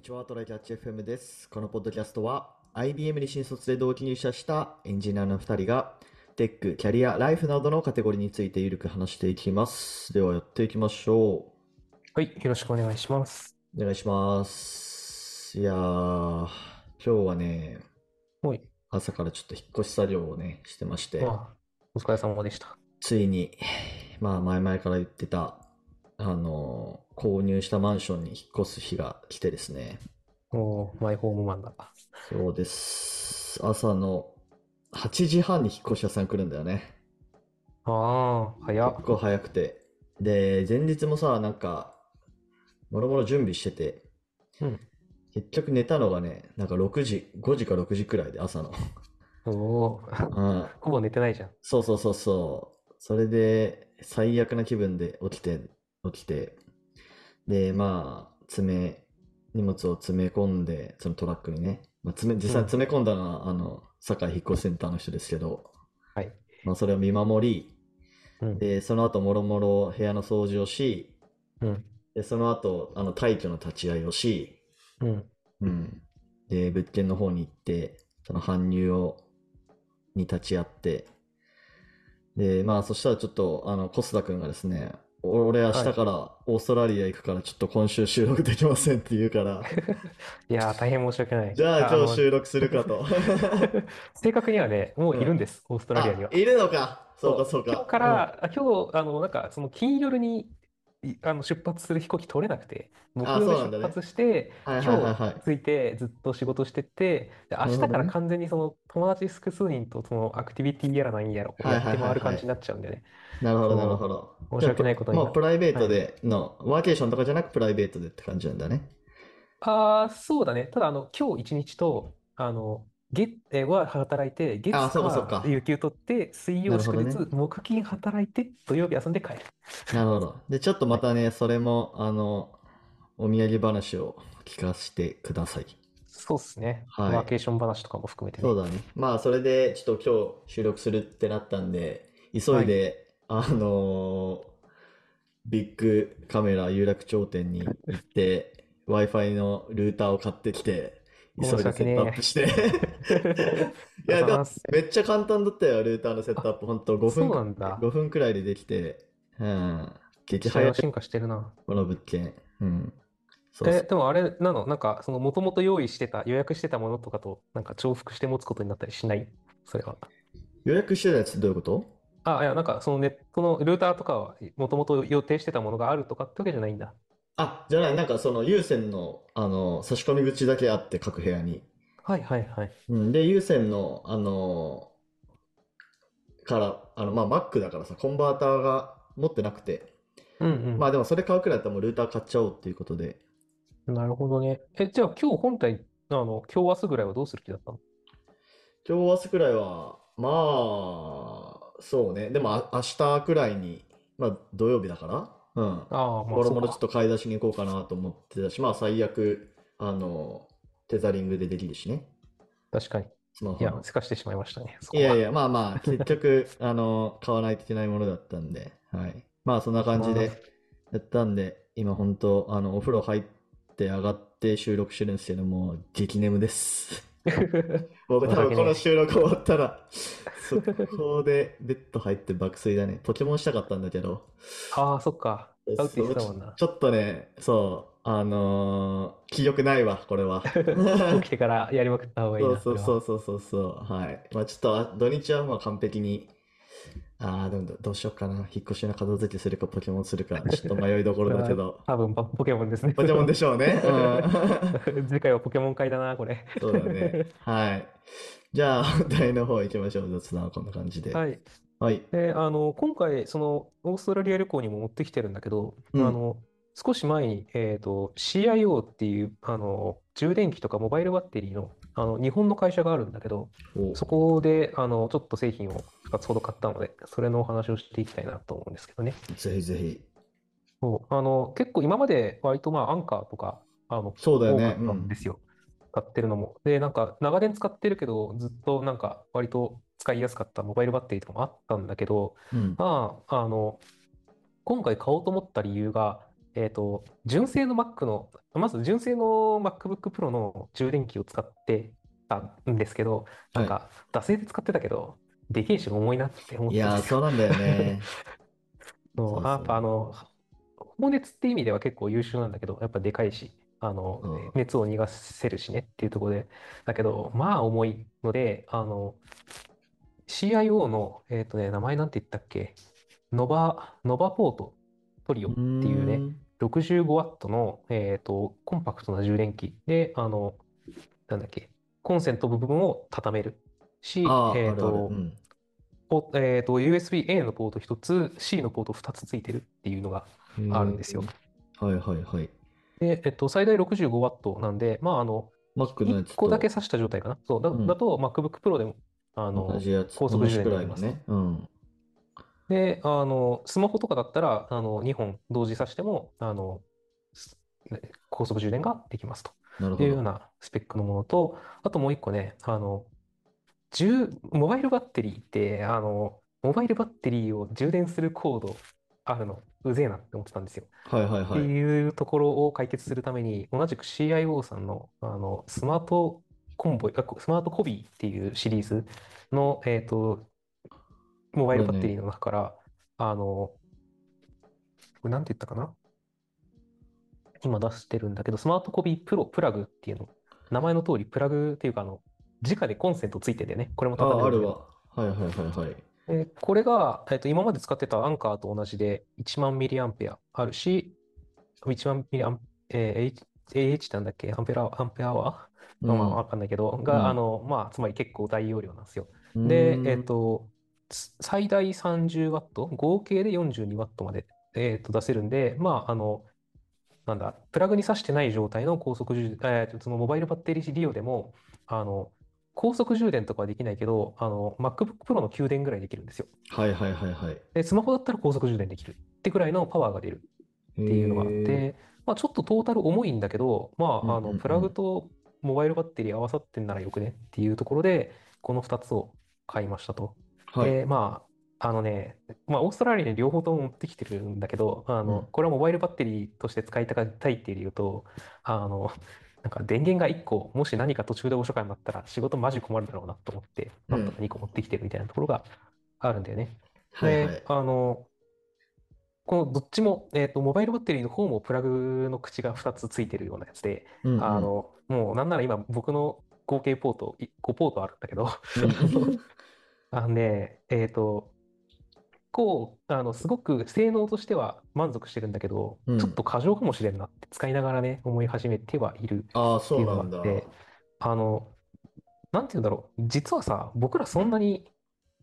にちは、トライキャッチ FM です。このポッドキャストは、IBM に新卒で同期入社したエンジニアの2人が、テック、キャリア、ライフなどのカテゴリーについてゆるく話していきます。では、やっていきましょはい、よろしくお願いします。う。お願いします。いやー、今日はね、はい。朝からちょっと引っ越し作業をね、してまして、まあ、お疲れ様でした。ついに、まあ、前々から言ってた、あの、購入したマンションに引っ越す日が来てですね、おー、マイホームマンだ。そうです。朝の8時半に引っ越し屋さん来るんだよね。ああ、早っ。結構早くて。で、前日もさ、なんか、もろもろ準備してて、うん。結局寝たのがね、なんか6時、5時か6時くらいで朝の。おー、うん。ほぼ寝てないじゃん。そうそうそうそう。それで、最悪な気分で起きて、起きて、で、まあ、詰め、荷物を詰め込んで、そのトラックにね、まあ、詰め、実際うん詰め込んだのは、あの、堺引っ越しセンターの人ですけど、はい。まあ、それを見守り、うん。で、その後、もろもろ部屋の掃除をし、うん。で、その後、あの、退去の立ち会いをし、うん。うん。で、物件の方に行って、その搬入を、に立ち会って、で、まあ、そしたらちょっと、あの、コスダ君がですね、お俺明日からオーストラリア行くからちょっと今週収録できませんって言うから、いやー、大変申し訳ない。じゃあ今日収録するかと。正確にはね、もういるんです、オーストラリアにはあ、。いるのか。そうか、そうか。今日から、あ今日、あの、なんか、その金夜に、いあの、出発する飛行機取れなくて、木あ曜そうなんだ出発して、うん。はいはいはい今はい日。着いてずっと仕事してて、で明日からなるほどね完全にその友達複数人とそのアクティビティやら何やらをはいはいはいやって回る感じになっちゃうんでね。なるほど、なるほど。申し訳ないことにもうプライベートはいでの、ワーケーションとかじゃなくプライベートでって感じなんだね。ああ、そうだね。ただ、あの、今日一日と、あの、月、えーは働いて、月、あそうかそうか火有給取って、水曜なるほどね祝日、木金働いて、土曜日遊んで帰る。なるほど。で、ちょっとまたね、それも、あの、お土産話を聞かせてください。そうっすね。はいワーケーション話とかも含めてね。そうだね。まあ、それで、ちょっと今日収録するってなったんで、急いで、あのービッグカメラ有楽町店に行って、Wi-Fi のルーターを買ってきて、急いでセットアップして。いや、でも、めっちゃ簡単だったよ、ルーターのセットアップ。ほんと、5そう分、なんだ。5分くらいでできて、うん。激早はい進化してるな。この物件。うん。そうそえ、う。でもあれなの？なんか、その、もともと用意してた、予約してたものとかと、なんか重複して持つことになったりしない？それは。予約してたやつってどういうこと？あ、いや、なんか、そのネットのルーターとかは、もともと予定してたものがあるとかってわけじゃないんだ。あ、じゃない、なんかその有線の、あの、差し込み口だけあって、各部屋に。はいはいはい。うん、で、有線の、あの、から、あの、まあ、Mac だからさ、コンバーターが持ってなくて、うんうん。まあでもそれ買うくらいだったらもうルーター買っちゃおうっていうことで、なるほどね。え、じゃあ今日本体、あの、今日明日ぐらいはどうする気だったの？今日明日くらいは、まあ、そうね、でもあ明日くらいに、まあ土曜日だから、うん。ああ、まあもちょっと買い出しに行こうかなと思ってたし、まあ最悪、あの、テザリングでできるしね、確かに。スマホいや、の。せかしてしまいましたね。いやいや、まあまあ、結局、あの、買わないといけないものだったんで、はい。まあそんな感じでやったんで、今本当、あの、お風呂入って上がって収録してるんですけども、激眠です。僕多分この収録終わったら、そこでベッド入って爆睡だね。ポケモンしたかったんだけど、ああ、そっか。買うって言ってたそうもんな。ちょっとね、そう、あのー気力ないわ、これは。起きてからやりまくった方がいいな。そうそうそうそうそうはい。まあちょっとあ土日はまあ完璧に、ああ、でもどどうしようかな。引っ越しの片付けするかポケモンするか、ちょっと迷いどころだけど。多分ポポケモンですね。ポケモンでしょうね。うん。次回はポケモン会だな、これ。そうだね。はい。じゃあ、本題の方行きましょう。雑談はこんな感じで。はい。はい。で、あの、今回、その、オーストラリア旅行にも持ってきてるんだけど、うんあの、少し前に、えっと、CIO っていう、あの、充電器とかモバイルバッテリーの、あの、日本の会社があるんだけど、おそこで、あの、ちょっと製品を2つほど買ったので、それのお話をしていきたいなと思うんですけどね。ぜひぜひ。そう、あの、結構今まで割とまあ、アンカーとか、あの、そうだよね多かったんですよ。使ってるのも。で、なんか、長年使ってるけど、ずっとなんか、割と使いやすかったモバイルバッテリーとかもあったんだけど、うん。まあ、あの、今回買おうと思った理由が、えっと、純正の Mac の、まず純正の MacBook Pro の充電器を使ってたんですけど、なんか、惰性で使ってたけど、でけえし重いなって思っいやー、てたんですよ。そうなんだよね。そうやっぱあの、放熱って意味では結構優秀なんだけど、やっぱでかいし、あの、うん熱を逃がせるしねっていうところで、だけど、まあ重いので、あの、CIO の、えっとね、名前なんて言ったっけ？ノバ、ノバポートトリオっていうね、ん。65W の、えっと、コンパクトな充電器で、あの、なんだっけ、コンセント部分を畳めるし、えっ。と、うん。ポえっと、USB-A のポート1つ、C のポート2つついてるっていうのがあるんですよ。はいはいはい。で、えっと、最大 65W なんで、まあ、あの、Mac のやつ1個だけと挿した状態かな。そう、だ、うんだと MacBook Pro でも、あ同の、高速充電できますね。うん。で、あの、スマホとかだったら、あの、2本同時挿しても、あの、す高速充電ができますとなるほど。いうようなスペックのものと、あともう一個ね、あの、充モバイルバッテリーって、あの、モバイルバッテリーを充電するコードあるの、うぜえなって思ってたんですよ。ってはいはいはい。いうところを解決するために、同じく CIO さんの、あのスマートコンボイ、あスマートコビーっていうシリーズの、えっと、モバイルバッテリーの中から、あの、これなんて言ったかな？今出してるんだけど、スマートコビープロプラグっていうの、名前の通りプラグっていうか、あの、直でコンセントついててね、これもああ、あ畳めるんだけどるわ。はいはいはいはい。えーこれが、えっと、今まで使ってたアンカーと同じで1万ミリアンペアあるし、1万ミリアン、えー H、AH なんだっけ？アンペラ、アンペアワー？まあまあわかんないけど、うん。が、あの、まあ、つまり結構大容量なんですよ。で、えっと、つ最大 30W、合計で 42W まで、えっと、出せるんで、まあ、あの、なんだ、プラグに挿してない状態の高速充、えーとそのモバイルバッテリー利用でも、あの、高速充電とかはできないけど、あの、MacBook Pro の給電ぐらいできるんですよ。はいはいはいはい。で、スマホだったら高速充電できるってぐらいのパワーが出るっっていうのがあって、まあ、ちょっとトータル重いんだけど、まあ、あの、プラグとモバイルバッテリー合わさってんならよくねっていうところで、この2つを買いましたと。はい。で、まあ、あのね、まあ、オーストラリアに両方とも持ってきてるんだけど、あうんの、これはモバイルバッテリーとして使いたいっていう理由と、あの、なんか電源が1個、もし何か途中でお所感になったら仕事マジ困るだろうなと思って、うんなんとか2個持ってきてるみたいなところがあるんだよね。はいはいで、。あの、このどっちも、えっと、モバイルバッテリーの方もプラグの口が2つついてるようなやつで、うんうんあの、もうなんなら今僕の合計ポートい5ポートあるんだけど、うん あのね、えっと、こう、あの、すごく性能としては満足してるんだけど、うんちょっと過剰かもしれんなって使いながらね、思い始めてはいるああ、ってそうなんだいうのがあっ。て、あの、なんて言うんだろう、実はさ、僕らそんなに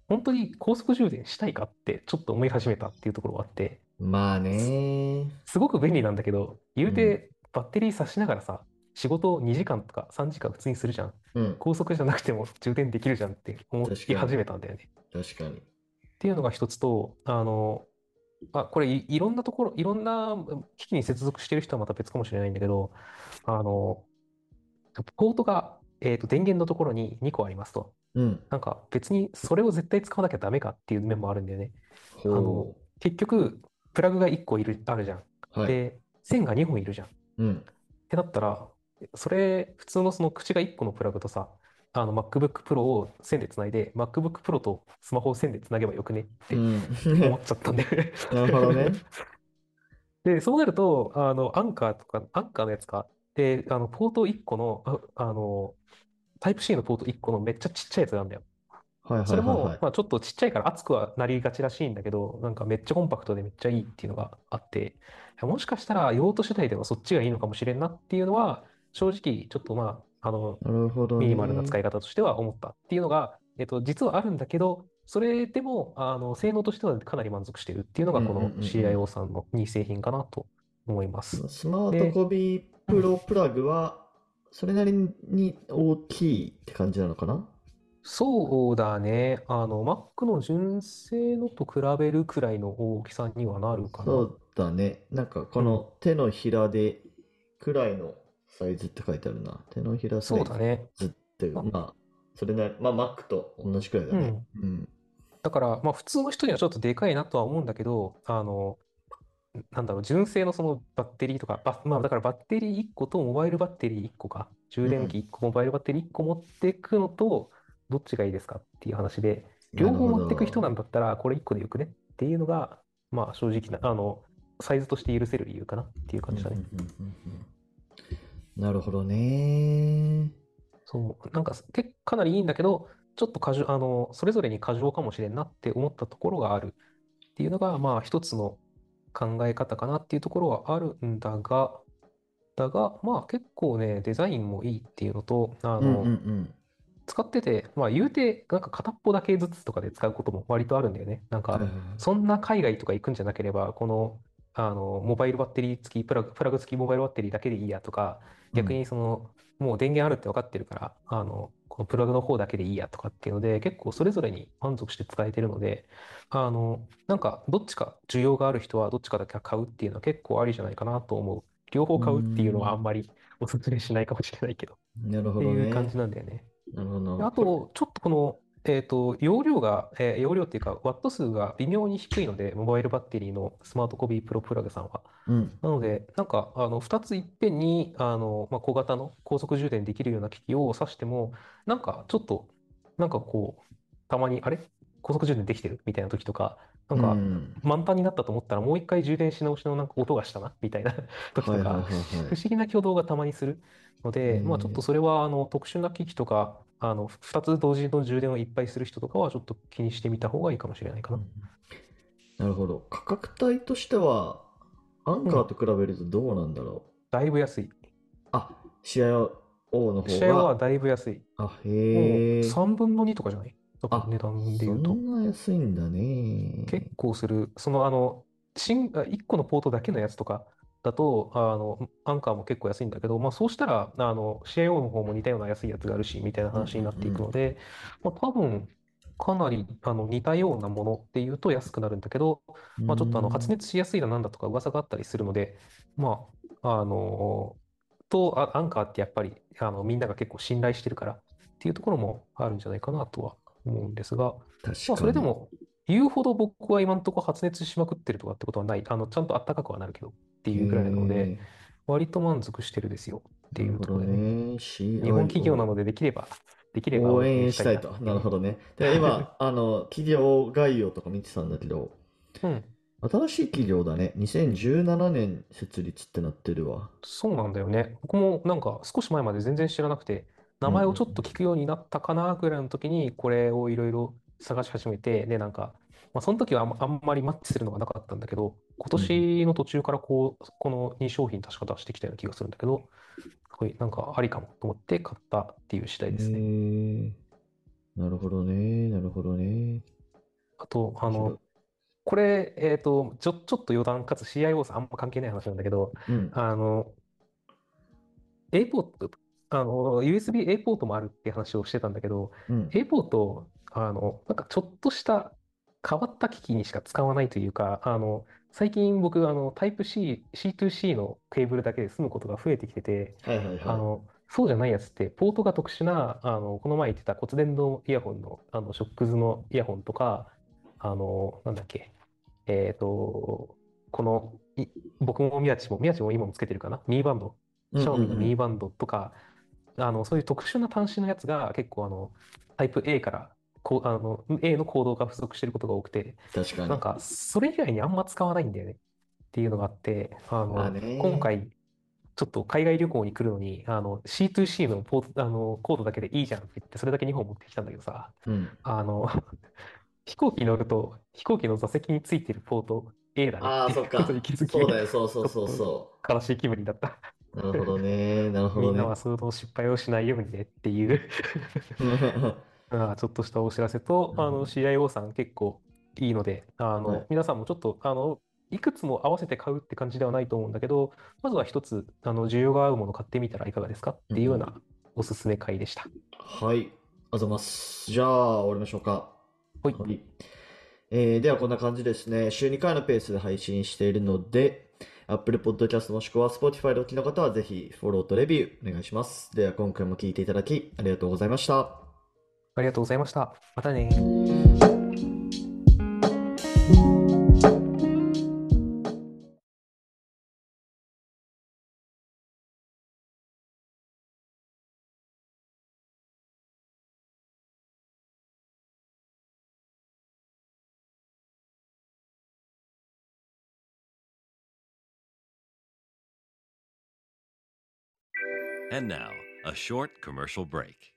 本当に高速充電したいかってちょっと思い始めたっていうところがあって、まあね。すごく便利なんだけど、言うてバッテリー挿しながらさ、仕事を2時間とか3時間普通にするじゃん。うん。高速じゃなくても充電できるじゃんって思確かにい始めたんだよね。確かに。っていうのが一つと、あの、あ、これい、いろんなところ、いろんな機器に接続してる人はまた別かもしれないんだけど、あの、ポートが、えーと、電源のところに2個ありますと。うん。なんか別にそれを絶対使わなきゃダメかっていう面もあるんだよね。ほの結局、プラグが1個いる、あるじゃん。う。はい。で、線が2本いるじゃん。っうん。てなったら、それ、普通のその口が1個のプラグとさ、あの MacBook Pro を線でつないで、MacBook Pro とスマホを線でつなげばよくね？ってうん。思っちゃったんで なるほどね。で、そうなると、あの、アンカーとか、アンカーのやつか？で、あの、ポート1個の、あ、あの、タイプ C のポート1個のめっちゃちっちゃいやつがあるんだよ。はいはいそれも。まあちょっとちっちゃいから熱くはなりがちらしいんだけど、なんかめっちゃコンパクトでめっちゃいいっていうのがあって、もしかしたら用途次第ではそっちがいいのかもしれんなっていうのは、正直ちょっとまあ、あの、なるほどミニマルな使ね。い方としては思ったっていうのが、えっと、実はあるんだけど、それでも、あの、性能としてはかなり満足してるっていうのが、このうんうんうんうん CIO さんの2製品かなと思います。スマートコビープロプラグは、それなりに大きいって感じなのかな？そうだね。あの、Mac の純正のと比べるくらいの大きさにはなるかな。そうだね。なんかこの手のひらでくらいのサイズって書いてあるな。手のひらサイそうだね。ズって、あまあ、それなり、まあ Mac と同じくらいだね。うん。だから、まあ、普通の人にはちょっとでかいなとは思うんだけど、あの、なんだろう、純正のそのバッテリーとか、バまあだからバッテリー1個とモバイルバッテリー1個か、充電器1個、モバイルバッテリー1個持っていくのと、どっちがいいですかっていう話で、両方持っていく人なんだったら、これ1個でよくねっていうのが、まあ正直な、あの、サイズとして許せる理由かなっていう感じだね。うんうんうんうんなるほどね。そう、なんか結かなりいいんだけど、ちょっと過剰、あの、それぞれに過剰かもしれんなって思ったところがあるっていうのが、まあ一つの考え方かなっていうところはあるんだが、だが、まあ結構ね、デザインもいいっていうのと、あうんうんうの、ん。使ってて、まあ言うて、なんか片っぽだけずつとかで使うことも割とあるんだよね。なんか、そんな海外とか行くんじゃなければ、この、あの、モバイルバッテリー付き、プラグ、プラグ付きモバイルバッテリーだけでいいやとか、逆にその、もう電源あるって分かってるから、あの、このプラグの方だけでいいやとかっていうので、結構それぞれに満足して使えてるので、あの、なんかどっちか需要がある人はどっちかだけ買うっていうのは結構ありじゃないかなと思う。両方買うっていうのはあんまり お勧めしないかもしれないけど、なるほどね。っていう感じなんだよね。なるほど。であと、ちょっとこの、えっと、容量が、えー容量っていうか、ワット数が微妙に低いので、モバイルバッテリーのスマートコピープロプラグさんは。うん。なので、なんか、あの、2ついっぺんに、あの、まあ、小型の高速充電できるような機器を挿しても、なんか、ちょっと、なんかこう、たまに、あれ？高速充電できてる？みたいな時とか、なんか、うん。満タンになったと思ったら、もう一回充電し直しのなんか音がしたな、みたいな時とか、はいはいはい。はい不思議な挙動がたまにするので、まあ、ちょっとそれはあの特殊な機器とか、あの2つ同時の充電をいっぱいする人とかは、ちょっと気にしてみた方がいいかもしれないかな。なるほど。価格帯としては、アンカーと比べるとどうなんだろう？だいぶ安い。あ、シェア O の方シェアはが。だいぶ安い。あ、もうへえ。3分の2とかじゃない？多分あ値段でそ言うと。んな安いんだね。結構する。その、あの、新、あ1個のポートだけのやつとかだと、あの、アンカーも結構安いんだけど、まあそうしたら、あの、CIO の方も似たような安いやつがあるし、みたいな話になっていくので、まあ多分、かなりあの似たようなものっていうと安くなるんだけど、まあちょっとあの発熱しやすいだなんだとか噂があったりするので、まあ、あの、と、あアンカーってやっぱり、あの、みんなが結構信頼してるからっていうところもあるんじゃないかなとは思うんですが、確まあ。それでも、言うほど僕は今のところ発熱しまくってるとかってことはない。あの、ちゃんと暖かくはなるけどっていうぐらいなので、へ割と満足してるですよっていうところでね。日本企業なのでできれば、できれば応援したいと。なるほど。どね。で、今、あの、企業概要とか見てたんだけど、うん、新しい企業だね。2017年設立ってなってるわ。そうなんだよね。僕もなんか少し前まで全然知らなくて、名前をちょっと聞くようになったかなぐらいの時に、これをいろいろ探し始めて、で、なんか、まあ、その時はあんまりマッチするのがなかったんだけど、今年の途中からこう、この2商品確か出してきたような気がするんだけど、これなんかありかもと思って買ったっていう次第ですね。なるほどね。なるほどね。あと、あの、これ、えっと、ちょ、ちょっと余談かつ CIO さんあんま関係ない話なんだけど、うん。あの、A ポート、あの、USB A ポートもあるって話をしてたんだけど、うん。A ポート、あの、なんかちょっとした変わった機器にしか使わないというか、あの、最近僕、あの、タイプ C、C2C のケーブルだけで済むことが増えてきてて、はいはいはあの、そうじゃないやつって、ポートが特殊な、あの、この前言ってた骨伝導イヤホンの、あの、ショックズのイヤホンとか、あの、なんだっけ、えっと、この、い僕も宮地も、宮地も今もつけてるかな、ミーバンド、い。シャオミのミーバンドとか、あの、そういう特殊な端子のやつが結構、あの、タイプ A から、こう、あの、A のコードが付属してることが多くて、確かに。なんか、それ以外にあんま使わないんだよねっていうのがあって、あの、まあね今回、ちょっと海外旅行に来るのに、あの、C2C のポート、あの、コードだけでいいじゃんって言って、それだけ2本持ってきたんだけどさ、うん。あの、飛行機乗ると、飛行機の座席についてるポート A だねああ、ってそっうことに気づき、そうだよ、そうそうそうそ悲しい気分になった。う。なるほどね。なるほどねみんな。はその失敗をしないようにねっていう あーちょっとしたお知らせと、あのうん CIO さん結構いいので、あのはい皆さんもちょっとあのいくつも合わせて買うって感じではないと思うんだけど、まずは一つあの需要が合うもの買ってみたらいかがですか？っていうようなおすすめ会でした。はい。ありがとうございます。じゃあ、終わりましょうか。はいはい。えーでは、こんな感じですね。週2回のペースで配信しているので、Apple Podcast もしくは Spotify でお聞きの方はぜひフォローとレビューお願いします。では、今回も聞いていただきありがとうございました。ありがとうございました。またね。And now, a short commercial break.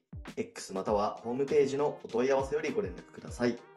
X またはホームページのお問い合わせよりご連絡ください。